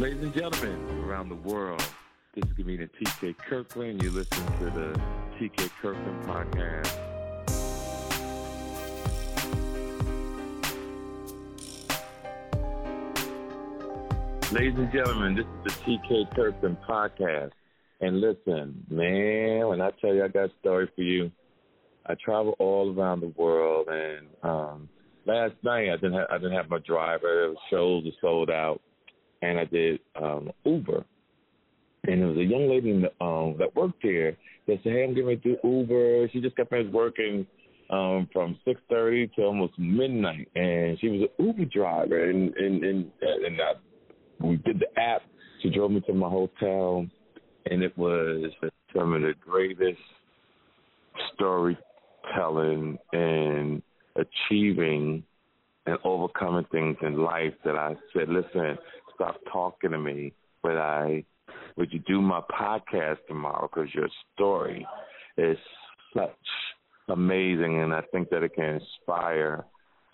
Ladies and gentlemen around the world, this is comedian TK Kirkland. You listen to the TK Kirkland podcast. Ladies and gentlemen, this is the TK Kirkland podcast. And listen, man, when I tell you I got a story for you, I travel all around the world, and um, last night I didn't have I didn't have my driver. Shows were sold out, and I did um, Uber. And there was a young lady um, that worked there that said, "Hey, I'm getting to do Uber." She just got finished working um, from six thirty to almost midnight, and she was an Uber driver. And and and and I, we did the app. She drove me to my hotel, and it was some of the greatest storytelling and achieving and overcoming things in life that I said, listen, stop talking to me, but I would you do my podcast tomorrow because your story is such amazing, and I think that it can inspire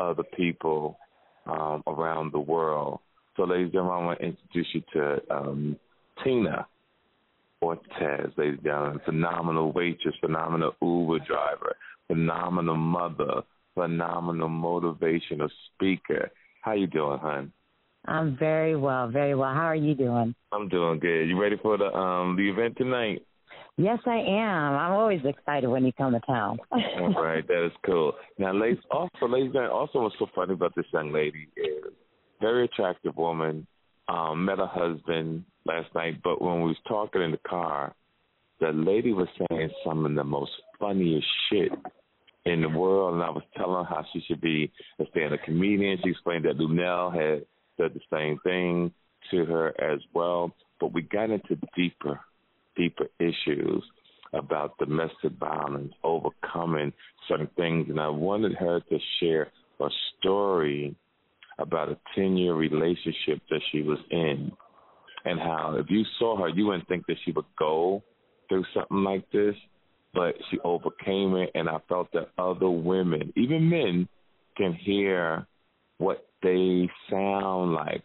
other people um, around the world. So, ladies and gentlemen, I want to introduce you to um, Tina Ortez, ladies and gentlemen. Phenomenal waitress, phenomenal Uber driver, phenomenal mother, phenomenal motivational speaker. How you doing, hon? I'm very well, very well. How are you doing? I'm doing good. You ready for the um the event tonight? Yes, I am. I'm always excited when you come to town. All right, that is cool. Now, ladies, also, ladies, and also, what's so funny about this young lady is very attractive woman. Um, met her husband last night, but when we was talking in the car, the lady was saying some of the most funniest shit in the world, and I was telling her how she should be a stand-up comedian. She explained that Luenell had said the same thing to her as well, but we got into deeper, deeper issues about domestic violence, overcoming certain things, and I wanted her to share a story about a 10 year relationship that she was in, and how if you saw her, you wouldn't think that she would go through something like this, but she overcame it, and I felt that other women, even men, can hear what they sound like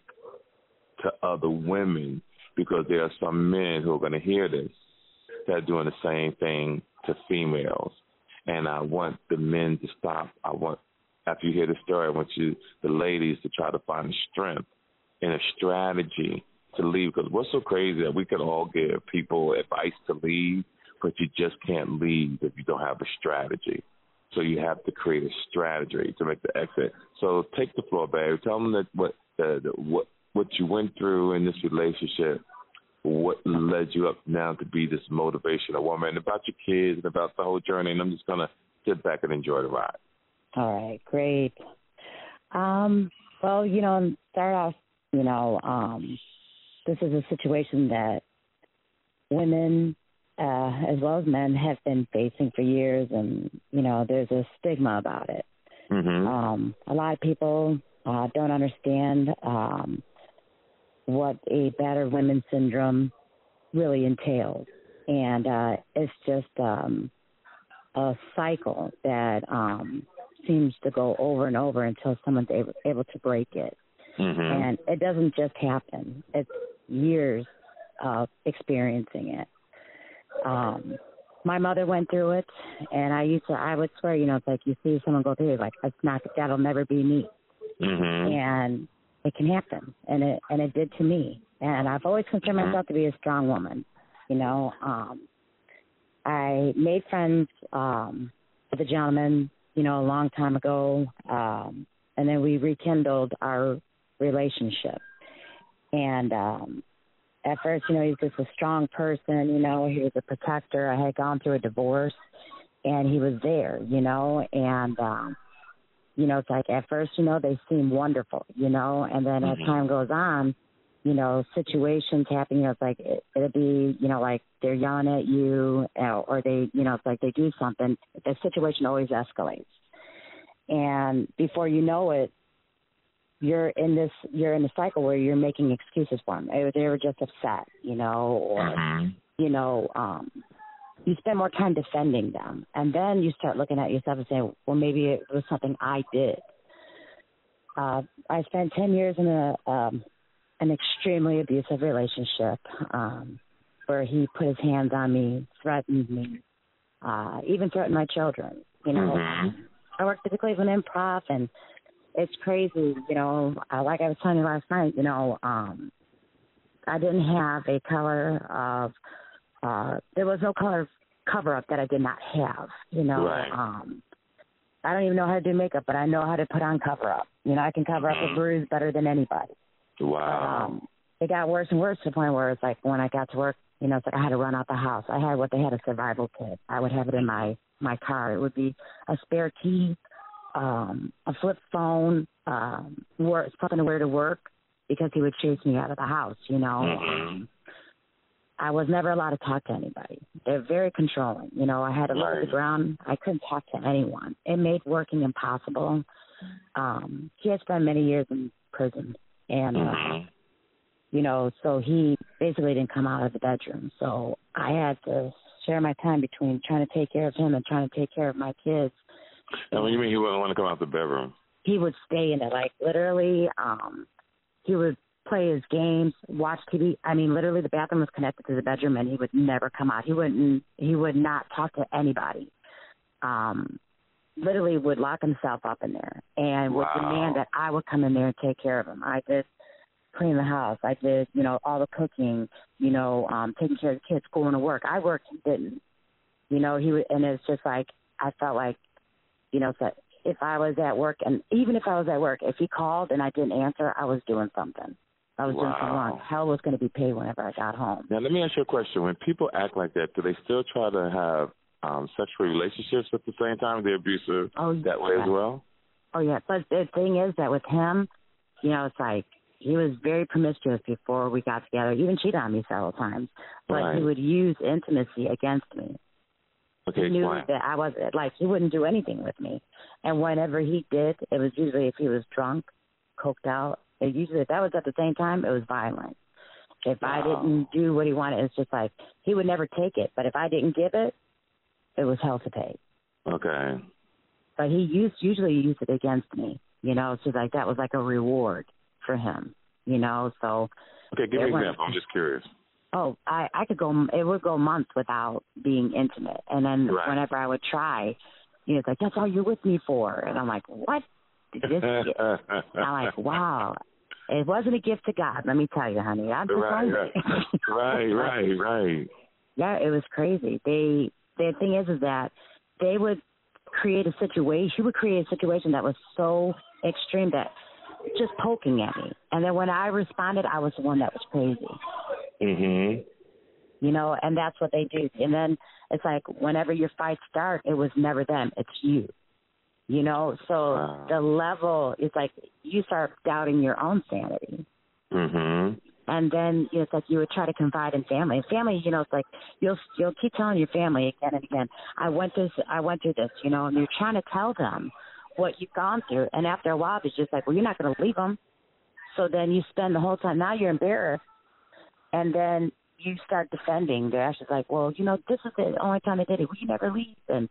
to other women because there are some men who are going to hear this that are doing the same thing to females. And I want the men to stop. I want, after you hear the story, I want you, the ladies, to try to find strength and a strategy to leave. Because what's so crazy that we can all give people advice to leave, but you just can't leave if you don't have a strategy. So you have to create a strategy to make the exit. So take the floor, babe. Tell them that what the, what what you went through in this relationship, what led you up now to be this motivational woman, about your kids and about the whole journey. And I'm just gonna sit back and enjoy the ride. All right, great. Um, well, you know, start off, you know, um, this is a situation that women uh, as well as men have been facing for years, and you know there's a stigma about it. Mm-hmm. Um, a lot of people uh, don't understand um, what a battered women syndrome really entails, and uh, it's just um, a cycle that um, seems to go over and over until someone's able, able to break it. Mm-hmm. And it doesn't just happen; it's years of experiencing it um my mother went through it and I used to I would swear, you know, it's like you see someone go through it like that's not that'll never be me. Mm-hmm. And it can happen. And it and it did to me. And I've always considered Mm-hmm. myself to be a strong woman. You know, um I made friends um with a gentleman, you know, a long time ago. Um and then we rekindled our relationship. And um at first, you know, he's just a strong person, you know, he was a protector. I had gone through a divorce and he was there, you know, and um you know, it's like at first, you know, they seem wonderful, you know, and then Mhm. as time goes on, you know, situations happen, you know, it's like it, it'll be, you know, like they're yelling at you uh, or they, you know, it's like they do something, the situation always escalates. And before you know it, you're in this you're in a cycle where you're making excuses for them. They were- just upset, you know, or Mm-hmm. you know, um you spend more time defending them and then you start looking at yourself and saying, Well maybe it was something I did. Uh I spent ten years in a um an extremely abusive relationship um, where he put his hands on me, threatened me, uh, even threatened my children. You know, Mhm. I worked at the Cleveland Improv, and it's crazy. You know, uh, like I was telling you last night, you know, um, I didn't have a color of. Uh, there was no color cover up that I did not have. You know, Right. um, I don't even know how to do makeup, but I know how to put on cover up. You know, I can cover up a Mhm. bruise better than anybody. Wow. Um, it got worse and worse to the point where it's like when I got to work, you know, it's like I had to run out the house. I had what they had a survival kit. I would have it in my my car. It would be a spare key, um, a flip phone, um, wor something to wear to work because he would chase me out of the house. You know, Mhm. um, I was never allowed to talk to anybody. They're very controlling. You know, I had to look at the ground. I couldn't talk to anyone. It made working impossible. Um, he had spent many years in prison, and uh, Mhm. you know, so he basically didn't come out of the bedroom. So I had to share my time between trying to take care of him and trying to take care of my kids. Now, what do you mean he wouldn't want to come out the bedroom? He would stay in it, like literally. um He would play his games, watch TV. I mean, literally, the bathroom was connected to the bedroom, and he would never come out. He wouldn't. He would not talk to anybody. Um, literally, would lock himself up in there and would Wow. demand that I would come in there and take care of him. I did clean the house. I did, you know, all the cooking. You know, um, taking care of the kids, going to work. I worked. He didn't. You know, he would, and it's just like I felt like, you know, that if I was at work, and even if I was at work, if he called and I didn't answer, I was doing something. I was doing something wrong. Hell was going to be paid whenever I got home. Now, let me ask you a question. When people act like that, do they still try to have um, sexual relationships at the same time? They're abusive Oh, that way yeah. as well? Oh yeah, but the thing is that with him, you know, it's like he was very promiscuous before we got together. Even cheated on me several times, but Right. he would use intimacy against me. Okay, he knew explain. that I was like he wouldn't do anything with me, and whenever he did, it was usually if he was drunk, coked out. It usually if that was at the same time, it was violent. If I didn't do what he wanted, it's just like he would never take it. But if I didn't give it, it was hell to pay. Okay. but he used usually used it against me. You know, so like that was like a reward for him. You know, so Okay, give me an example. I'm just curious. Oh, I I could go. It would go months without being intimate, and then Right. whenever I would try, you know, it's like that's all you're with me for, and I'm like, what? This? I'm like, wow. It wasn't a gift to God, let me tell you, honey. I'm just Right, hungry. right, right, right. yeah, it was crazy. They the thing is is that they would create a situation She would create a situation that was so extreme that just poking at me. And then when I responded I was the one that was crazy. Mhm. You know, and that's what they do. And then it's like whenever your fights start, it was never them, it's you. You know, so Wow. the level is like you start doubting your own sanity. Mhm. and then you know, it's like you would try to confide in family. And family, you know, it's like you'll you'll keep telling your family again and again. I went this, I went through this, you know, and you're trying to tell them what you've gone through. And after a while, it's just like, well, you're not going to leave them. So then you spend the whole time. Now you're embarrassed, and then you start defending. They're actually like, well, you know, this is the only time they did it. We never leave, and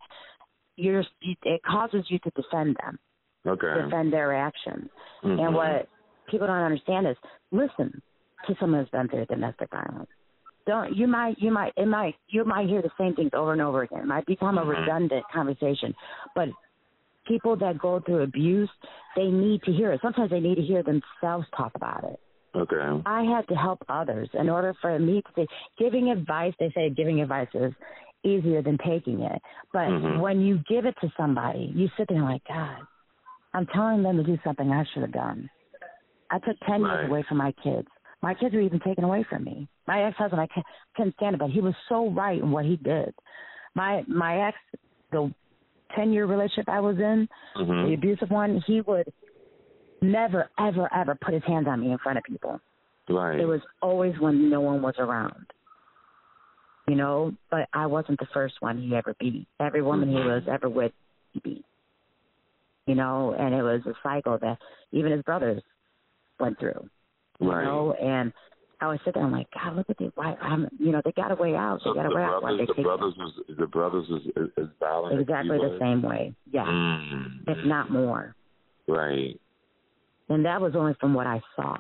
you're it causes you to defend them, Okay. defend their actions. Mhm. And what people don't understand is listen to someone who's been through domestic violence. Don't you might you might it might you might hear the same things over and over again. It might become a Mhm. redundant conversation. But people that go through abuse, they need to hear it. Sometimes they need to hear themselves talk about it. Okay. I had to help others in order for me to say giving advice, they say giving advice is easier than taking it. But Mhm. when you give it to somebody, you sit there like, God, I'm telling them to do something I should have done. I took ten Right. years away from my kids. My kids were even taken away from me. My ex husband, I couldn't stand it, but he was so right in what he did. My my ex, the ten year relationship I was in, the Mhm. abusive one, he would never, ever, ever put his hands on me in front of people. Right. It was always when no one was around. You know, but I wasn't the first one he ever beat. Every woman he was ever with, he beat. You know, and it was a cycle that even his brothers went through. You right. know, and I would sit there I'm like, God, look at these. Why? I'm, you know, they got a way out. So they got the a way out. Why they the brothers is the brothers is is, is violent. exactly the same way. Yeah, Mm. if not more. Right. And that was only from what I saw.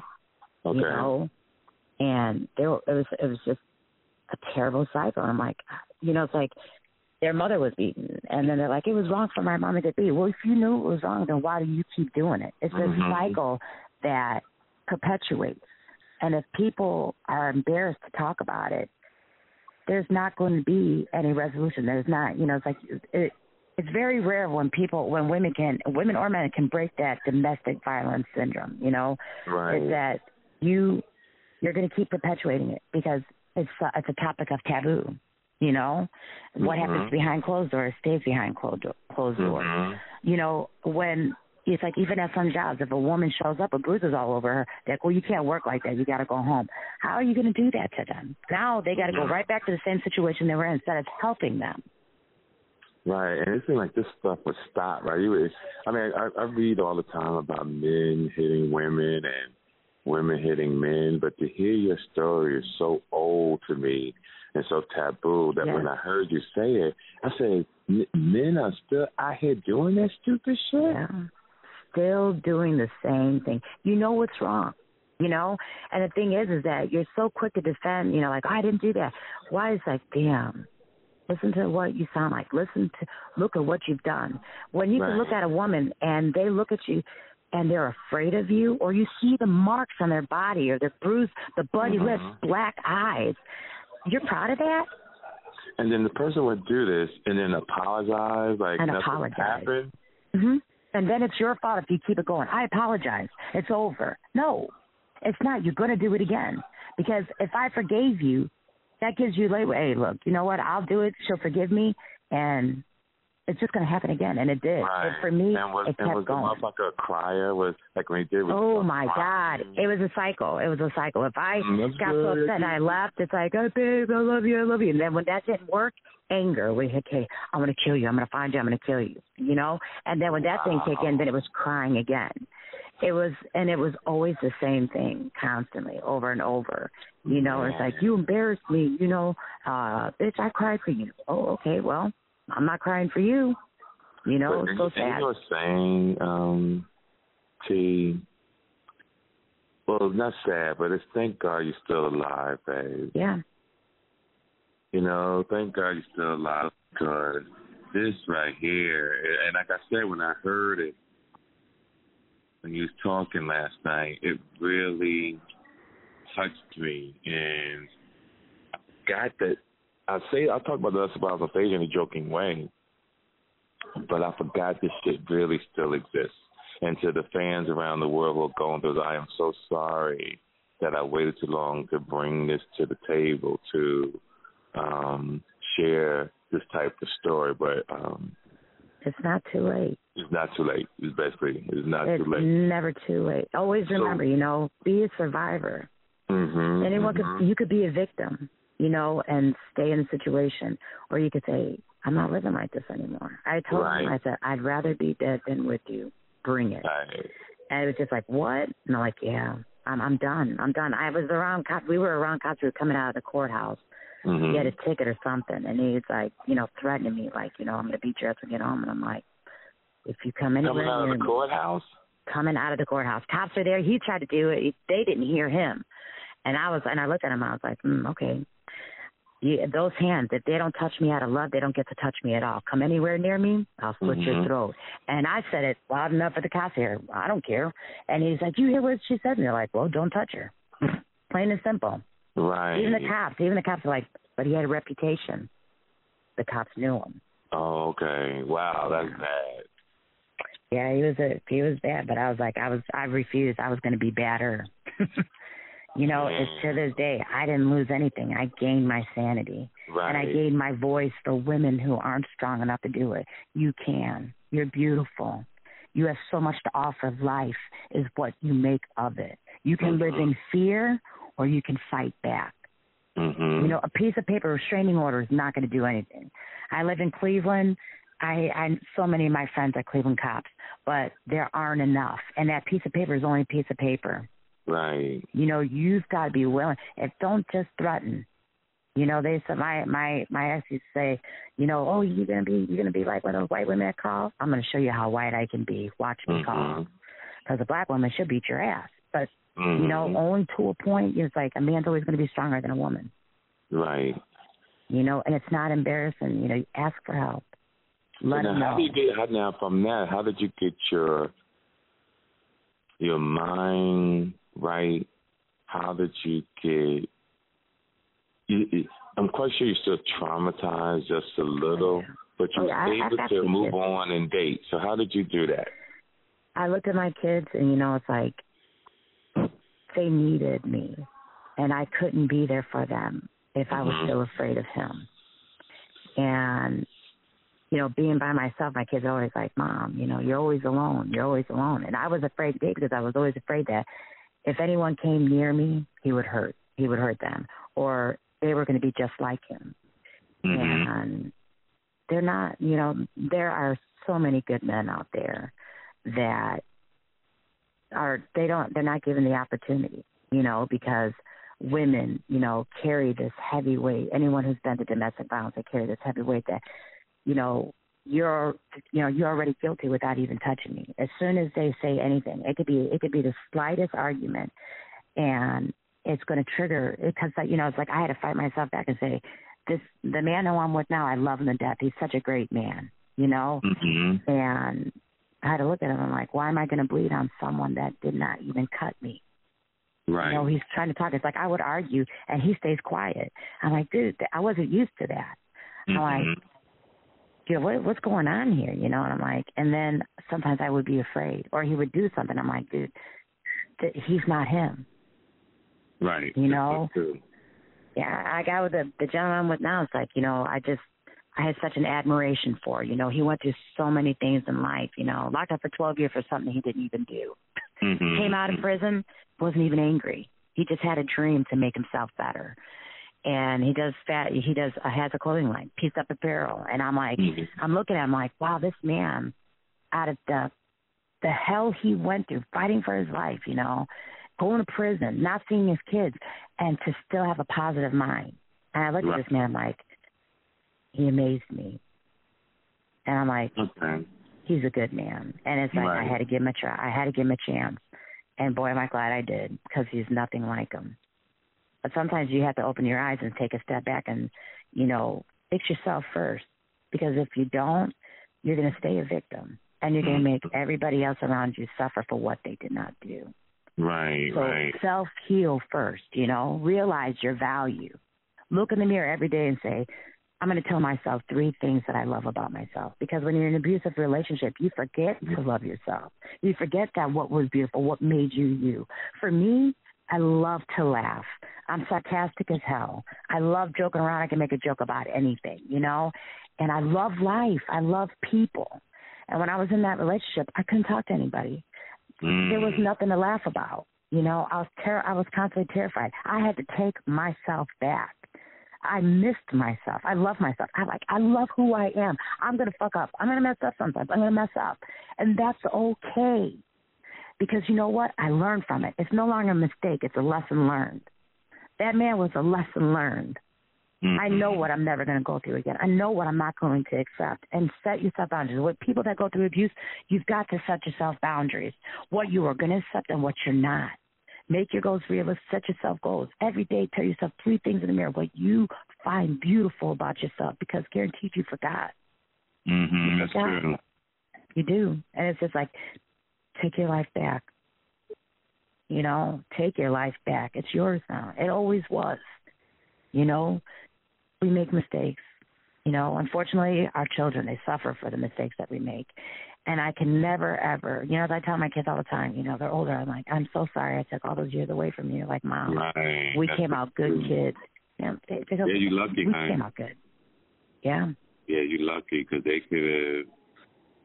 Okay. You know, and there it was it was just a terrible cycle. I'm like, you know, it's like their mother was beaten, and then they're like, it was wrong for my mom to beat. Well, if you knew it was wrong, then why do you keep doing it? It's mm-hmm. a cycle that perpetuates, and if people are embarrassed to talk about it, there's not going to be any resolution. There's not, you know, it's like it, it's very rare when people, when women can, women or men can break that domestic violence syndrome. You know, right. is that you you're going to keep perpetuating it because it's a, it's a topic of taboo. You know, mm-hmm. what happens behind closed doors stays behind closed closed doors. Mm-hmm. You know, when it's like even at some jobs, if a woman shows up with bruises all over her, they're like, well, you can't work like that. You got to go home. How are you going to do that to them? Now they got to go mm-hmm. right back to the same situation they were in instead of helping them. Right, and it seems like this stuff would stop, right? You, I mean, I, I read all the time about men hitting women and women hitting men, but to hear your story is so old to me and so taboo that when I heard you say it, I said, men are still out here doing that stupid shit. Yeah. Still doing the same thing. You know what's wrong, you know. And the thing is, is that you're so quick to defend. You know, like oh, I didn't do that. Why is like, damn. Listen to what you sound like. Listen to look at what you've done. When you right. can look at a woman and they look at you and they're afraid of you, or you see the marks on their body or their bruised, the bloody mm-hmm. lips, black eyes. You're proud of that? And then the person would do this and then apologize, like and nothing apologize. happened. hmm And then it's your fault if you keep it going. I apologize. It's over. No, it's not. You're going to do it again because if I forgave you, that gives you like, hey, look, you know what? I'll do it. She'll forgive me, and it's just going to happen again, and it did. Right. And for me, and was, it kept and was going. Was motherfucker a crier? Was like when he did? Was oh my crying? god, it was a cycle. It was a cycle. If I mm, got good. so upset and I left, it's like, oh babe, I love you, I love you. And then when that didn't work, anger. We okay, I'm gonna kill you. I'm gonna find you. I'm gonna kill you. You know. And then when that wow. thing kicked in, then it was crying again. It was, and it was always the same thing, constantly, over and over. You know, it's like you embarrassed me. You know, uh, bitch, I cried for you. Oh, okay, well, I'm not crying for you. You know, but it's so sad. sad. You were saying, um, T. Well, not sad, but it's thank God you're still alive, babe. Yeah. You know, thank God you're still alive because this right here, and like I said when I heard it when you was talking last night, it really touched me, and I got that. I say I talk about this about on stage in a joking way, but I forgot this shit really still exists. And to the fans around the world who are going through this, I am so sorry that I waited too long to bring this to the table to um, share this type of story. But um, it's not too late. It's not too late. It's basically it's not it's too late. never too late. Always remember, so, you know, be a survivor. Mm-hmm, Anyone mm-hmm. could you could be a victim, you know, and stay in a situation, or you could say, I'm not living like this anymore. I told right. him, I said, I'd rather be dead than with you. Bring it. Right. And it was just like, what? And I'm like, yeah, I'm I'm done. I'm done. I was around cops. We were around cops. We were coming out of the courthouse. Mm-hmm. He had a ticket or something, and he's like, you know, threatening me, like, you know, I'm gonna beat your ass when you get home. And I'm like, if you come anywhere coming out of the courthouse, coming out of the courthouse, cops are there. He tried to do it. They didn't hear him, and I was, and I looked at him. I was like, mm, okay. You, those hands, if they don't touch me out of love, they don't get to touch me at all. Come anywhere near me, I'll slit mm-hmm. your throat. And I said it loud enough for the cops hear. I don't care. And he's like, you hear what she said? And they're like, well, don't touch her. Plain and simple. Right. Even the cops, even the cops are like, but he had a reputation. The cops knew him. Oh, okay. Wow, that's bad. Yeah, he was a he was bad, but I was like I was I refused. I was going to be badder. you know, it's to this day I didn't lose anything. I gained my sanity, Right. and I gained my voice for women who aren't strong enough to do it. You can. You're beautiful. You have so much to offer. Life is what you make of it. You can live Mhm. in fear, or you can fight back. mm-hmm. You know, a piece of paper restraining order is not going to do anything. I live in Cleveland. I, I so many of my friends are Cleveland cops, but there aren't enough, and that piece of paper is only a piece of paper. Right. You know, you've got to be willing. and don't just threaten. You know, they said my my my ex used to say, you know, oh, you're gonna be you're gonna be like one of those white women that call. I'm gonna show you how white I can be. Watch me call. Mm-hmm. Because a black woman should beat your ass, but Mm-hmm. You know, only to a point. It's like a man's always going to be stronger than a woman. Right. You know, and it's not embarrassing. You know, you ask for help. Let so now, know. how do you get how, now from that? How did you get your your mind right? How did you get? You, I'm quite sure you're still traumatized just a little, but you Oh, were yeah, able to move on and date. So how did you do that? I looked at my kids and you know it's like they needed me and I couldn't be there for them if I was Mhm. still afraid of him. And you know, being by myself, my kids are always like, "Mom, you know, you're always alone. You're always alone." And I was afraid to date because I was always afraid that if anyone came near me, he would hurt. He would hurt them, or they were going to be just like him. Mm-hmm. And they're not, you know, there are so many good men out there that are they don't they're not given the opportunity, you know, because women, you know, carry this heavy weight. Anyone who's been to domestic violence, they carry this heavy weight that, you know, you're you know, you're already guilty without even touching me. As soon as they say anything, it could be it could be the slightest argument and it's going to trigger because you know it's like I had to fight myself back and say this the man who I'm with now I love him to death he's such a great man you know Mm-hmm. and I had to look at him and I'm like why am I going to bleed on someone that did not even cut me Right. you know he's trying to talk it's like I would argue and he stays quiet I'm like dude I wasn't used to that I'm like Mhm. You know what what's going on here you know and I'm like and then sometimes I would be afraid or he would do something I'm like dude th- he's not him Right. you know, yeah, I got with the the gentleman I'm with now. It's like you know, I just I had such an admiration for. You know, he went through so many things in life. You know, locked up for 12 years for something he didn't even do. Mhm. Came out of prison, wasn't even angry. He just had a dream to make himself better. And he does fat. He does uh, has a clothing line, pieced up apparel. And I'm like, Mhm. I'm looking at him like, wow, this man, out of the the hell he went through, fighting for his life, you know, going to prison, not seeing his kids, and to still have a positive mind. And I look Right. at this man, I'm like, he amazed me. And I'm like, Okay. he's a good man. And it's like I had to give him a try. I had to give him a chance. And boy, am I glad I did because he's nothing like him. But sometimes you have to open your eyes and take a step back and, you know, fix yourself first. Because if you don't, you're going to stay a victim. And you're going to mm-hmm. make everybody else around you suffer for what they did not do. Right. So right. self heal first, you know, realize your value. Look in the mirror every day and say, I'm going to tell myself three things that I love about myself. Because when you're in an abusive relationship, you forget to love yourself. You forget that what was beautiful, what made you you. For me, I love to laugh. I'm sarcastic as hell. I love joking around. I can make a joke about anything, you know? And I love life. I love people. And when I was in that relationship, I couldn't talk to anybody Mm. there was nothing to laugh about. You know, I was ter- I was constantly terrified. I had to take myself back. I missed myself. I love myself. I like I love who I am. I'm gonna fuck up. I'm gonna mess up sometimes. I'm gonna mess up. And that's okay. Because you know what? I learned from it. It's no longer a mistake, it's a lesson learned. That man was a lesson learned. I know what I'm never going to go through again. I know what I'm not going to accept. And set yourself boundaries. With people that go through abuse, you've got to set yourself boundaries. What you are going to accept and what you're not. Make your goals realistic. Set yourself goals. Every day, tell yourself three things in the mirror what you find beautiful about yourself because guaranteed you forgot. Mhm. That's true. You do. And it's just like, take your life back. You know, take your life back. It's yours now. It always was. You know, we make mistakes. You know, unfortunately, our children, they suffer for the mistakes that we make. And I can never, ever, you know, as I tell my kids all the time, you know, they're older. I'm like, I'm so sorry I took all those years away from you. Like, mom, Right. we That's came out good kids. Yeah, they, Yeah, you lucky, we honey. came out good. Yeah. Yeah, you lucky because they could have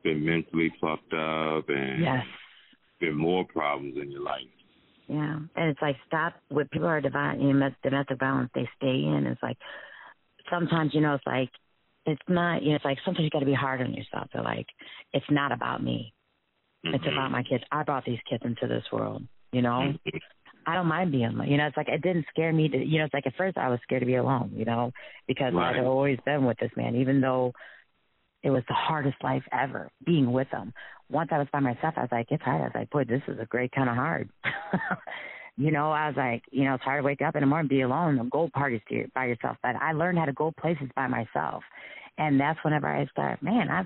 been mentally fucked up and Yes. Been more problems in your life. Yeah, and it's like stop with people are know, domestic violence. They stay in. It's like sometimes you know it's like it's not. You know, it's like sometimes you got to be hard on yourself. They're like it's not about me. It's Mhm. about my kids. I brought these kids into this world. You know, Mhm. I don't mind being alone. You know, it's like it didn't scare me to. You know, it's like at first I was scared to be alone. You know, because Right. I'd always been with this man, even though it was the hardest life ever being with him. Once I was by myself, I was like, it's hard. I was like, boy, this is a great kind of hard. You know, I was like, you know, it's hard to wake up in the morning, be alone, and go parties to by yourself. But I learned how to go places by myself, and that's whenever I start. Man, I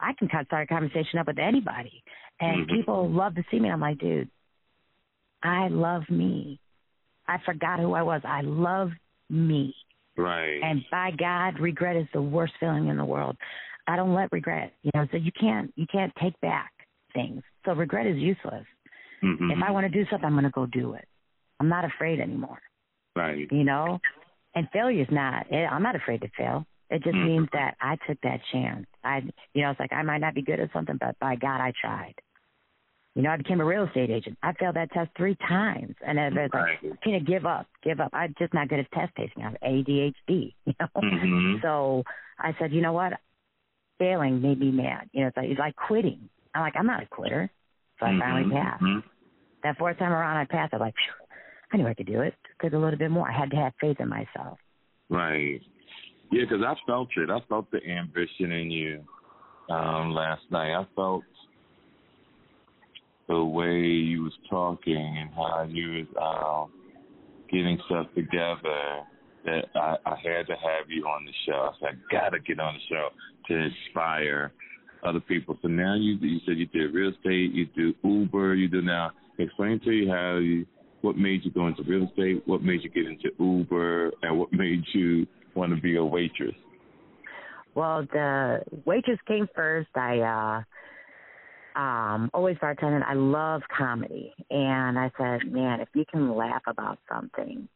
I can kind of start a conversation up with anybody, and mm-hmm. people love to see me. I'm like, dude, I love me. I forgot who I was. I love me. Right. And by God, regret is the worst feeling in the world. I don't let regret. You know, so you can't you can't take back things. So regret is useless. Mm-hmm. If I want to do something, I'm going to go do it. I'm not afraid anymore. Right. You know, and failure's not. Eh, I'm not afraid to fail. It just mm-hmm. means that I took that chance. I, you know, it's like I might not be good at something, but by God, I tried. You know, I became a real estate agent. I failed that test three times, and it was like, can you give up? Give up. I'm just not good at test taking. I have ADHD. You know, mm-hmm. so I said, you know what? Failing made me mad. You know, it's like, it's like quitting. I'm like, I'm not a quitter. So I mm-hmm. finally passed. Mm-hmm. That fourth time around, I passed. I'm like, Phew, I knew I could do it. Could a little bit more. I had to have faith in myself. Right. Yeah, because I felt it. I felt the ambition in you um, last night. I felt the way you was talking and how you was um, getting stuff together that I, I had to have you on the show. I said, I gotta get on the show to inspire other people. So now you you said you did real estate, you do Uber, you do now. Explain to you how you what made you go into real estate, what made you get into Uber, and what made you want to be a waitress. Well, the waitress came first. I uh um always bartending. I love comedy, and I said, man, if you can laugh about something,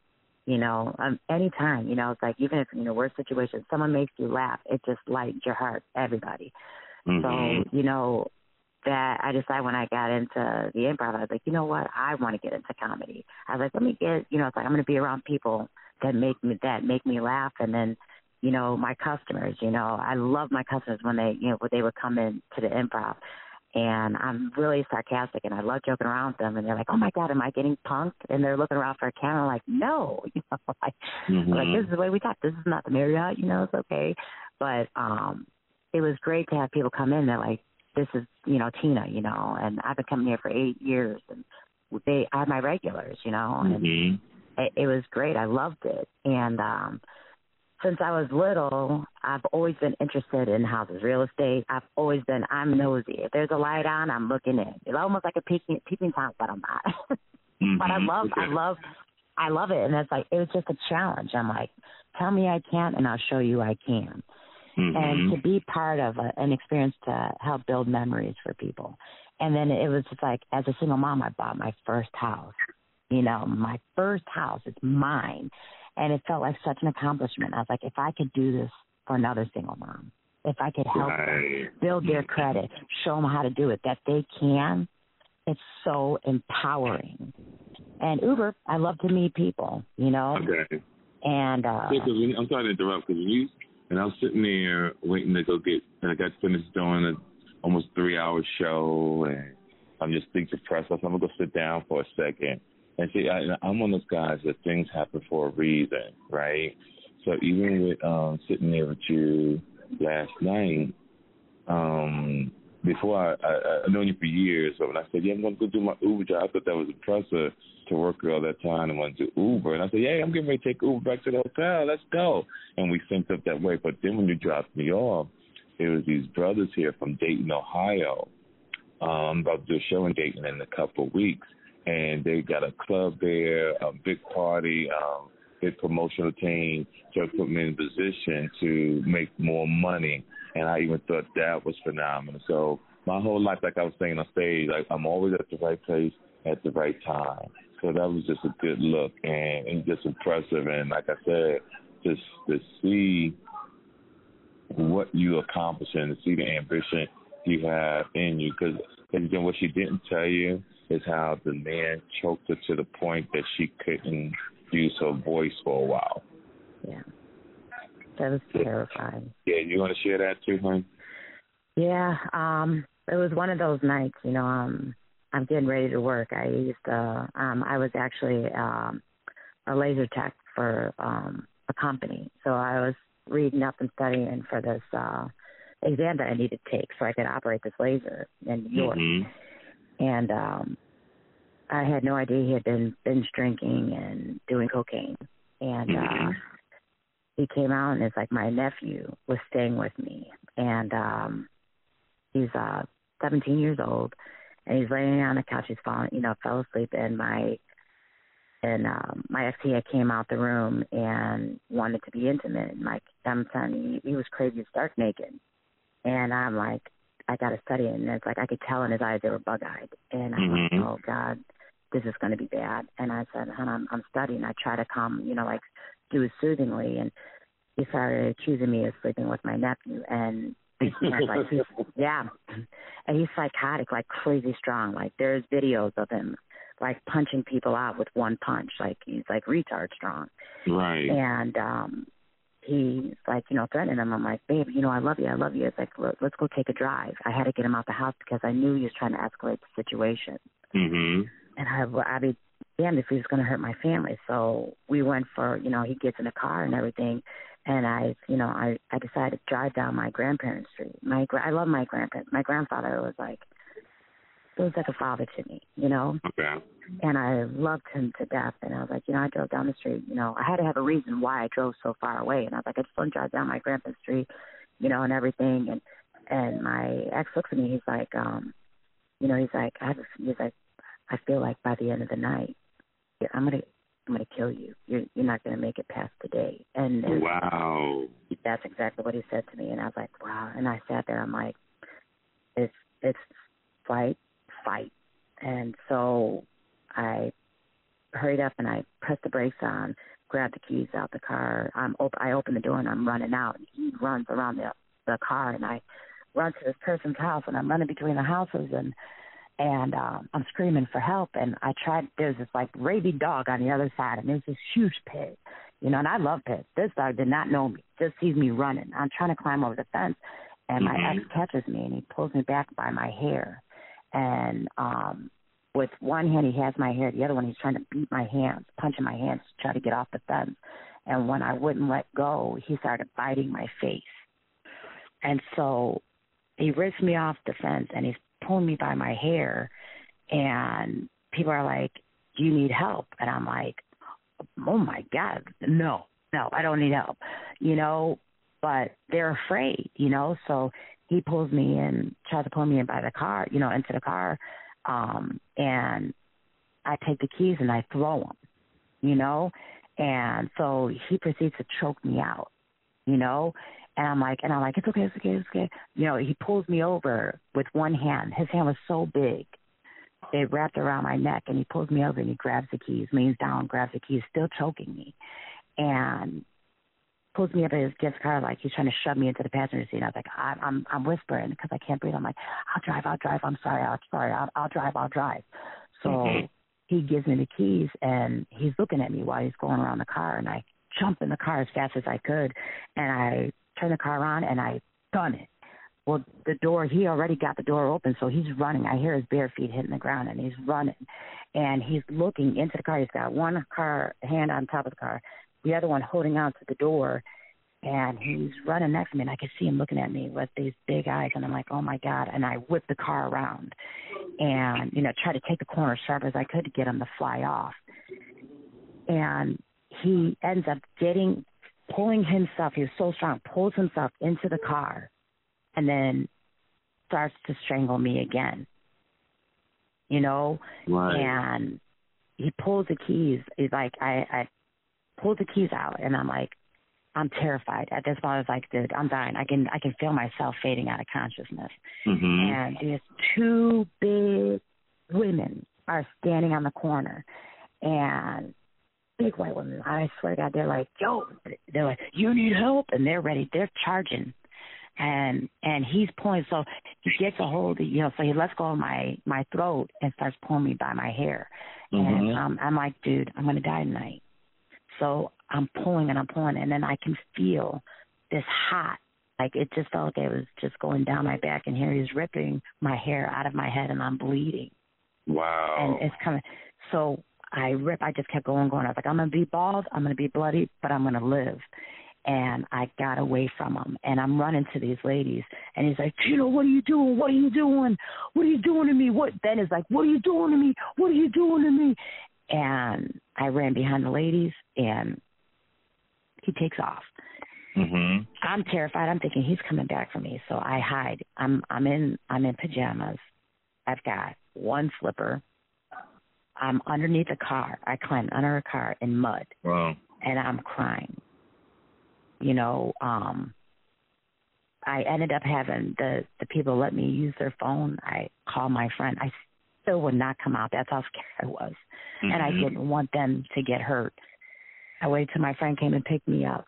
you know, um, anytime, you know, it's like even if in the worst situation, someone makes you laugh, it just lights your heart. Everybody. Mm-hmm. So, you know, that I decided when I got into the improv, I was like, you know what, I want to get into comedy. I was like, let me get, you know, it's like I'm going to be around people that make me that make me laugh, and then, you know, my customers. You know, I love my customers when they, you know, when they would come in to the improv, and I'm really sarcastic, and I love joking around with them, and they're like, oh my god, am I getting punked? And they're looking around for a camera, like, no, you know, like, mm-hmm. like this is the way we talk. This is not the Marriott, you know, it's okay, but um it was great to have people come in. They're like, this is, you know, Tina, you know, and I've been coming here for eight years and they are my regulars, you know, and mm-hmm. it, it was great. I loved it. And, um, since I was little, I've always been interested in houses, real estate. I've always been, I'm nosy. If there's a light on, I'm looking in. It's almost like a peeking, peeping Tom, but I'm not. mm-hmm. But I love, okay. I love, I love it. And it's like, it was just a challenge. I'm like, tell me I can't and I'll show you I can mm-hmm. and to be part of a, an experience to help build memories for people. And then it was just like, as a single mom, I bought my first house. You know, my first house, is mine. And it felt like such an accomplishment. I was like, if I could do this for another single mom, if I could help right. them build their credit, show them how to do it, that they can, it's so empowering. And Uber, I love to meet people, you know. Okay. And uh, yeah, cause I'm sorry to interrupt because when you and I was sitting there waiting to go get, and I got finished doing a almost three hour show, and I'm just think depressed. I'm gonna go sit down for a second. And see, I, I'm one of those guys that things happen for a reason, right? So even with um sitting there with you last night, um, before I, I I've known you for years, so when I said, Yeah, I'm gonna go do my Uber job, I thought that was impressive to work all that time and went to Uber. And I said, Hey, I'm getting ready to take Uber back to the hotel. Let's go. And we synced up that way. But then when you dropped me off, it was these brothers here from Dayton, Ohio. Um, about to do a show in Dayton in a couple of weeks. And they got a club there, a big party, um, big promotional team to put me in position to make more money. And I even thought that was phenomenal. So my whole life, like I was saying on stage, like I'm always at the right place at the right time. So that was just a good look and, and just impressive. And like I said, just to see what you accomplish and to see the ambition you have in you. Because what she didn't tell you is how the man choked her to the point that she couldn't use her voice for a while. Yeah. That is terrifying. Yeah, you want to share that too, honey? Yeah, um, it was one of those nights, you know, um, I'm getting ready to work. I used to, um, I was actually um, a laser tech for um, a company, so I was reading up and studying for this uh, exam that I needed to take so I could operate this laser in New York. Mm-hmm. And um, I had no idea he had been binge drinking and doing cocaine. And mm-hmm. uh he came out and it's like my nephew was staying with me and um he's uh seventeen years old and he's laying on the couch, he's falling you know, fell asleep and my and um my ex he came out the room and wanted to be intimate and like I'm telling he, he was crazy stark naked. And I'm like, I gotta study it and it's like I could tell in his eyes they were bug eyed and I'm mm-hmm. like, Oh God, this is gonna be bad. And I said, Hon, I'm I'm studying. I try to come, you know, like do it soothingly and he started accusing me of sleeping with my nephew and like he's, yeah. And he's psychotic like crazy strong. Like there's videos of him like punching people out with one punch. Like he's like retard strong. Right. And um he's like you know threatening him. I'm like babe you know i love you. I love you. It's like let's go take a drive. I had to get him out the house because i knew he was trying to escalate the situation. Mhm and i I'd be damned if he was going to hurt my family. So we went for you know he gets in the car and everything. And I, you know, I I decided to drive down my grandparents' street. My I love my grandparents. My grandfather was like it was like a father to me, you know. Okay. And I loved him to death. And I was like, you know, I drove down the street. You know, I had to have a reason why I drove so far away. And I was like, I just want to drive down my grandpa's street, you know, and everything. And and my ex looks at me. He's like, um, you know, he's like, I have, he's like, I feel like by the end of the night, I'm gonna I'm going to kill you. You're you're not going to make it past the day. And, and wow, that's exactly what he said to me. And I was like, wow. And I sat there. I'm like, it's it's fight, fight. And so I hurried up and I pressed the brakes on, grabbed the keys out the car. I'm op- I open the door and I'm running out. And he runs around the the car and I run to this person's house and I'm running between the houses and and um, I'm screaming for help. And I tried. There's this like rabid dog on the other side, and there's this huge pit, you know. And I love pits. This dog did not know me. Just sees me running. I'm trying to climb over the fence, and my mm-hmm. ex catches me and he pulls me back by my hair, and um, with one hand he has my hair, the other one he's trying to beat my hands, punching my hands to try to get off the fence. And when I wouldn't let go, he started biting my face. And so he rips me off the fence and he's pulling me by my hair and people are like, Do you need help? And I'm like, Oh my God, no, no, I don't need help. You know, but they're afraid, you know, so he pulls me in, tries to pull me in by the car, you know, into the car. Um, and I take the keys and I throw them, you know, and so he proceeds to choke me out, you know, and I'm like, and I'm like, it's okay, it's okay, it's okay. You know, he pulls me over with one hand. His hand was so big, it wrapped around my neck, and he pulls me over and he grabs the keys, leans down, grabs the keys, still choking me, and pulls me up in his his car like he's trying to shove me into the passenger seat. I was like, I'm I'm, I'm whispering because I can't breathe. I'm like, I'll drive, I'll drive. I'm sorry, I'll sorry, I'll, I'll drive, I'll drive. So mm-hmm. he gives me the keys and he's looking at me while he's going around the car, and I jump in the car as fast as I could, and I turn the car on, and I gun it. Well, the door, he already got the door open, so he's running. I hear his bare feet hitting the ground, and he's running. And he's looking into the car. He's got one car hand on top of the car, the other one holding on to the door. And he's running next to me, and I can see him looking at me with these big eyes. And I'm like, oh my God. And I whip the car around and, you know, try to take the corner as sharp as I could to get him to fly off. And he ends up getting pulling himself, he was so strong, pulls himself into the car and then starts to strangle me again. You know? Right. And he pulls the keys. He's like I, I pulled the keys out and I'm like, I'm terrified. At this point I was like, dude, I'm dying. I can I can feel myself fading out of consciousness. Mm-hmm. And these two big women are standing on the corner and big white women. I swear to God, they're like, yo, they're like, you need help, and they're ready. They're charging, and and he's pulling. So he gets a hold of you know. So he lets go of my my throat and starts pulling me by my hair, mm-hmm. and um, I'm like, dude, I'm gonna die tonight. So I'm pulling and I'm pulling, and then I can feel this hot. Like it just felt like it was just going down my back, and here he's ripping my hair out of my head, and I'm bleeding. Wow. And it's coming. So I rip. I just kept going, going. I was like, I'm gonna be bald. I'm gonna be bloody, but I'm gonna live. and I got away from him. And I'm running to these ladies, and he's like, you know, what are you doing? What are you doing? What are you doing to me? What? Then he's like, what are you doing to me? What are you doing to me? And I ran behind the ladies, and he takes off. Mm-hmm. I'm terrified. I'm thinking he's coming back for me, so I hide. I'm I'm in I'm in pajamas. I've got one slipper. I'm underneath a car. I climbed under a car in mud. Wow. And I'm crying. You know, um I ended up having the the people let me use their phone. I call my friend. I still would not come out. That's how scared I was. Mm-hmm. And I didn't want them to get hurt. I waited till my friend came and picked me up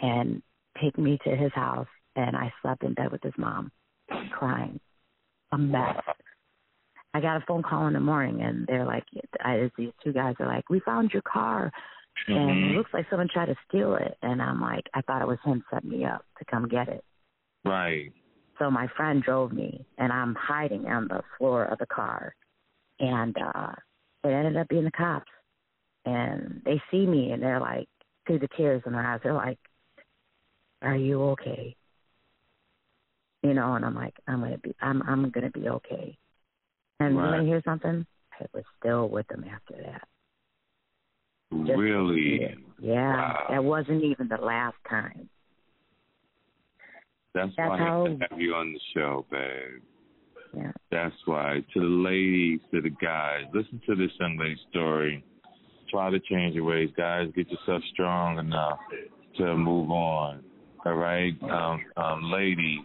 and take me to his house and I slept in bed with his mom, crying. A mess. I got a phone call in the morning and they're like I, these two guys are like, We found your car and Mm-hmm. it looks like someone tried to steal it and I'm like, I thought it was him setting me up to come get it. Right. So my friend drove me and I'm hiding on the floor of the car and uh it ended up being the cops. And they see me and they're like through the tears in their eyes, they're like, Are you okay? You know, and I'm like, I'm gonna be I'm I'm gonna be okay. And you Right. wanna hear something? I was still with them after that. Just- really? Yeah. Wow. That wasn't even the last time. That's, That's why how- I have you on the show, babe. Yeah. That's why. To the ladies, to the guys, listen to this young lady's story. Try to change your ways, guys. Get yourself strong enough to move on. All right, um, um, ladies,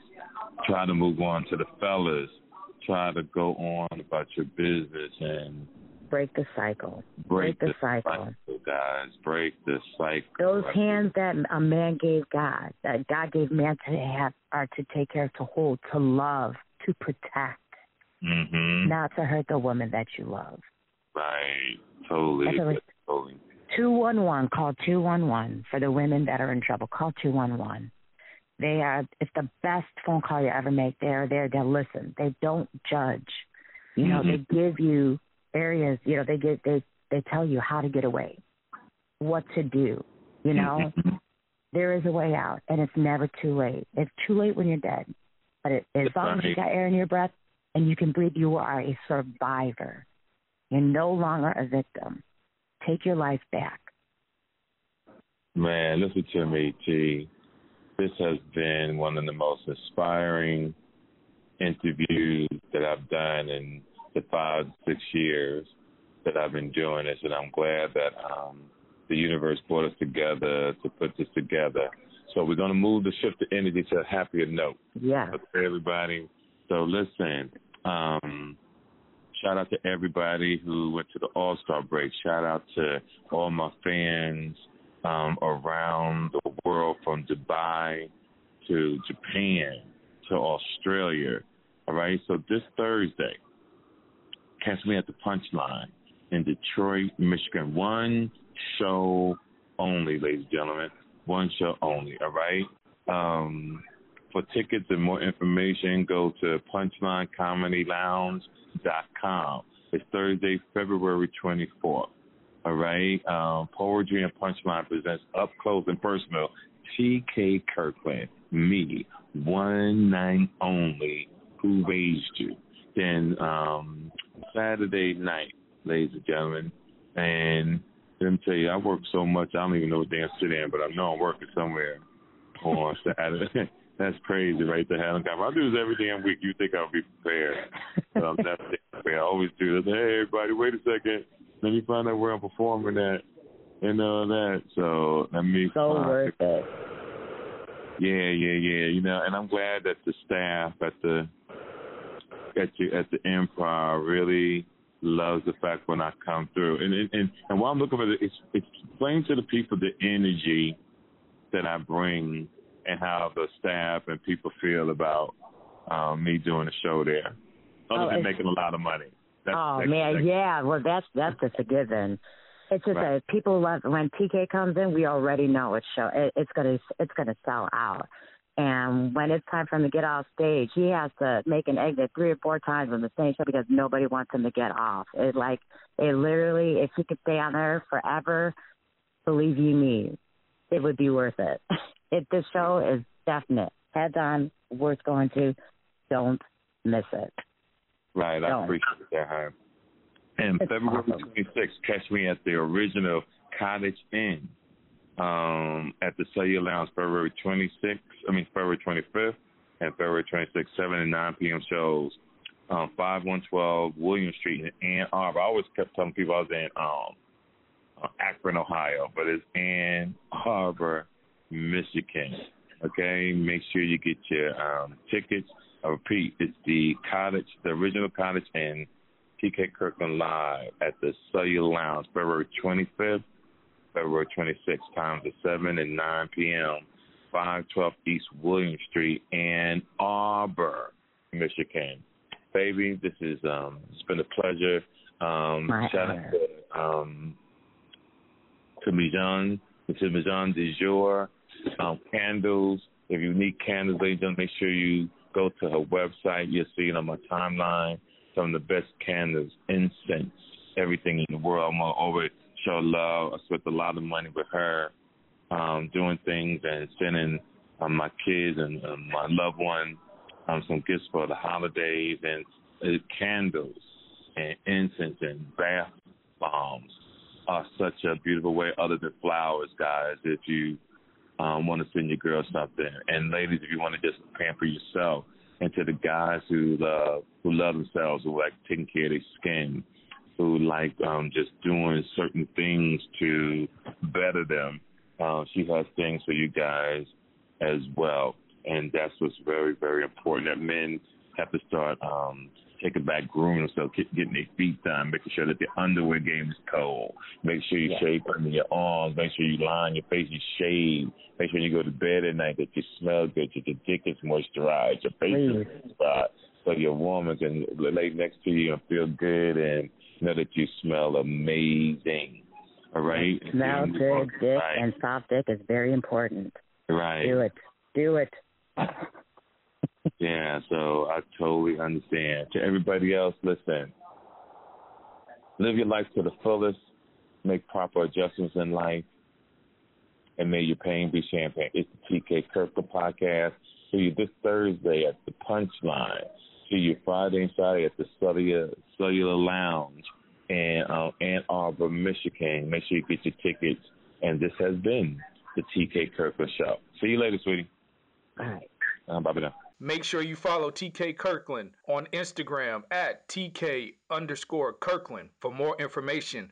try to move on to the fellas. Try to go on about your business and Break the cycle. break, the cycle. guys. Break the cycle. Those hands that a man gave God, that God gave man to have, are to take care to hold, to love, to protect, Mm-hmm. not to hurt the woman that you love. Right. Totally. That's Totally. 211, call 211 for the women that are in trouble. Call 211. They are, it's the best phone call you ever make. They're there to listen. They don't judge. You know, Mhm. they give you areas, you know, they get, they, they tell you how to get away, what to do, you know? Mhm. there is a way out, and it's never too late. It's too late when you're dead, but it, as That's long as you got air in your breath and you can breathe, you are a survivor. You're no longer a victim. Take your life back. Man, listen to me, T. This has been one of the most inspiring interviews that I've done in the five, six years that I've been doing this, and I'm glad that um, the universe brought us together to put this together. So we're going to move the shift of energy to a happier note. Yeah. for everybody. So listen, um, shout out to everybody who went to the All Star break. Shout out to all my fans um, around the world, from Dubai to Japan to Australia. All right. So this Thursday, catch me at the Punchline in Detroit, Michigan. One show only, ladies and gentlemen. One show only. All right. Um, for tickets and more information, go to punchlinecomedylounge.com. It's Thursday, February 24th. All right. Um, Poetry and Punchline presents Up Close and Personal T.K. Kirkland, me, one night only, who raised you. Then um, Saturday night, ladies and gentlemen, and let me tell you, I work so much, I don't even know what damn city I am, sitting but I know I'm working somewhere on Saturday. That's crazy, right there. Having I do this every damn week. You think I'll be prepared? But I'm not prepared. I always do this. Hey, everybody, wait a second. Let me find out where I'm performing at and all that. So let me. So find- worth it. Yeah, yeah, yeah. You know, and I'm glad that the staff at the at you at the improv really loves the fact when I come through. And and and, and while I'm looking for it, it's explain to the people the energy that I bring and how the staff and people feel about um, me doing the show there. Other Oh, than making a lot of money. That's, oh that's, man, that's, yeah. Well, that's that's just a given. It's just Right. that people love when TK comes in. We already know it's show. It, it's gonna it's gonna sell out. And when it's time for him to get off stage, he has to make an exit three or four times on the same show because nobody wants him to get off. It like it literally, if he could stay on there forever, believe you me, it would be worth it. It this show is definite. Heads on, worth going to. Don't miss it. Right, Don't. I appreciate that, Hi. And it's February awesome. 26th, catch me at the original Cottage Inn um, at the Cellular Lounge February 26th, I mean February 25th and February 26th, 7 and 9 p.m. shows. Um, 5112 William Street in Ann Arbor. I always kept telling people I was in um, uh, Akron, Ohio, but it's Ann Arbor, Michigan. Okay, make sure you get your um, tickets. I repeat, it's the cottage, the original Cottage Inn TK Kirkland Live at the Cellular Lounge, February 25th, February 26th, times at 7 and 9 p.m., 512 East William Street, Ann Arbor, Michigan. Baby, this is um, it's been a pleasure. Um, My shout honor. out to um, to Mijan, to Mijan de Jour, um, candles. If you need candles, ladies and make sure you go to her website. You'll see it on my timeline. Some of the best candles, incense, everything in the world. I'm over show love. I spent a lot of money with her, um, doing things and sending um, my kids and um, my loved one um, some gifts for the holidays and uh, candles and incense and bath bombs are such a beautiful way, other than flowers, guys. If you um, want to send your girl something, and ladies, if you want to just pamper yourself, and to the guys who love who love themselves, who like taking care of their skin, who like um, just doing certain things to better them. Uh, she has things for you guys as well, and that's what's very very important. That men have to start um, taking back grooming themselves, getting their feet done, making sure that the underwear game is cold. Make sure you yeah. shave under your arms. Make sure you line your face, you shave. Make sure you go to bed at night that you smell good, that your dick is moisturized, your face is moisturized, so your woman can lay next to you and feel good and know that you smell amazing. All right? Smell good, dick, right. and soft dick is very important. Right. Do it. Do it. yeah, so I totally understand. To everybody else, listen. Live your life to the fullest. Make proper adjustments in life. And may your pain be champagne. It's the TK Kirkland podcast. See you this Thursday at the Punchline. See you Friday and Saturday at the Cellular, Cellular Lounge in uh, Ann Arbor, Michigan. Make sure you get your tickets. And this has been the TK Kirkland Show. See you later, sweetie. All right. Uh, bye bye now. Make sure you follow TK Kirkland on Instagram at TK underscore Kirkland for more information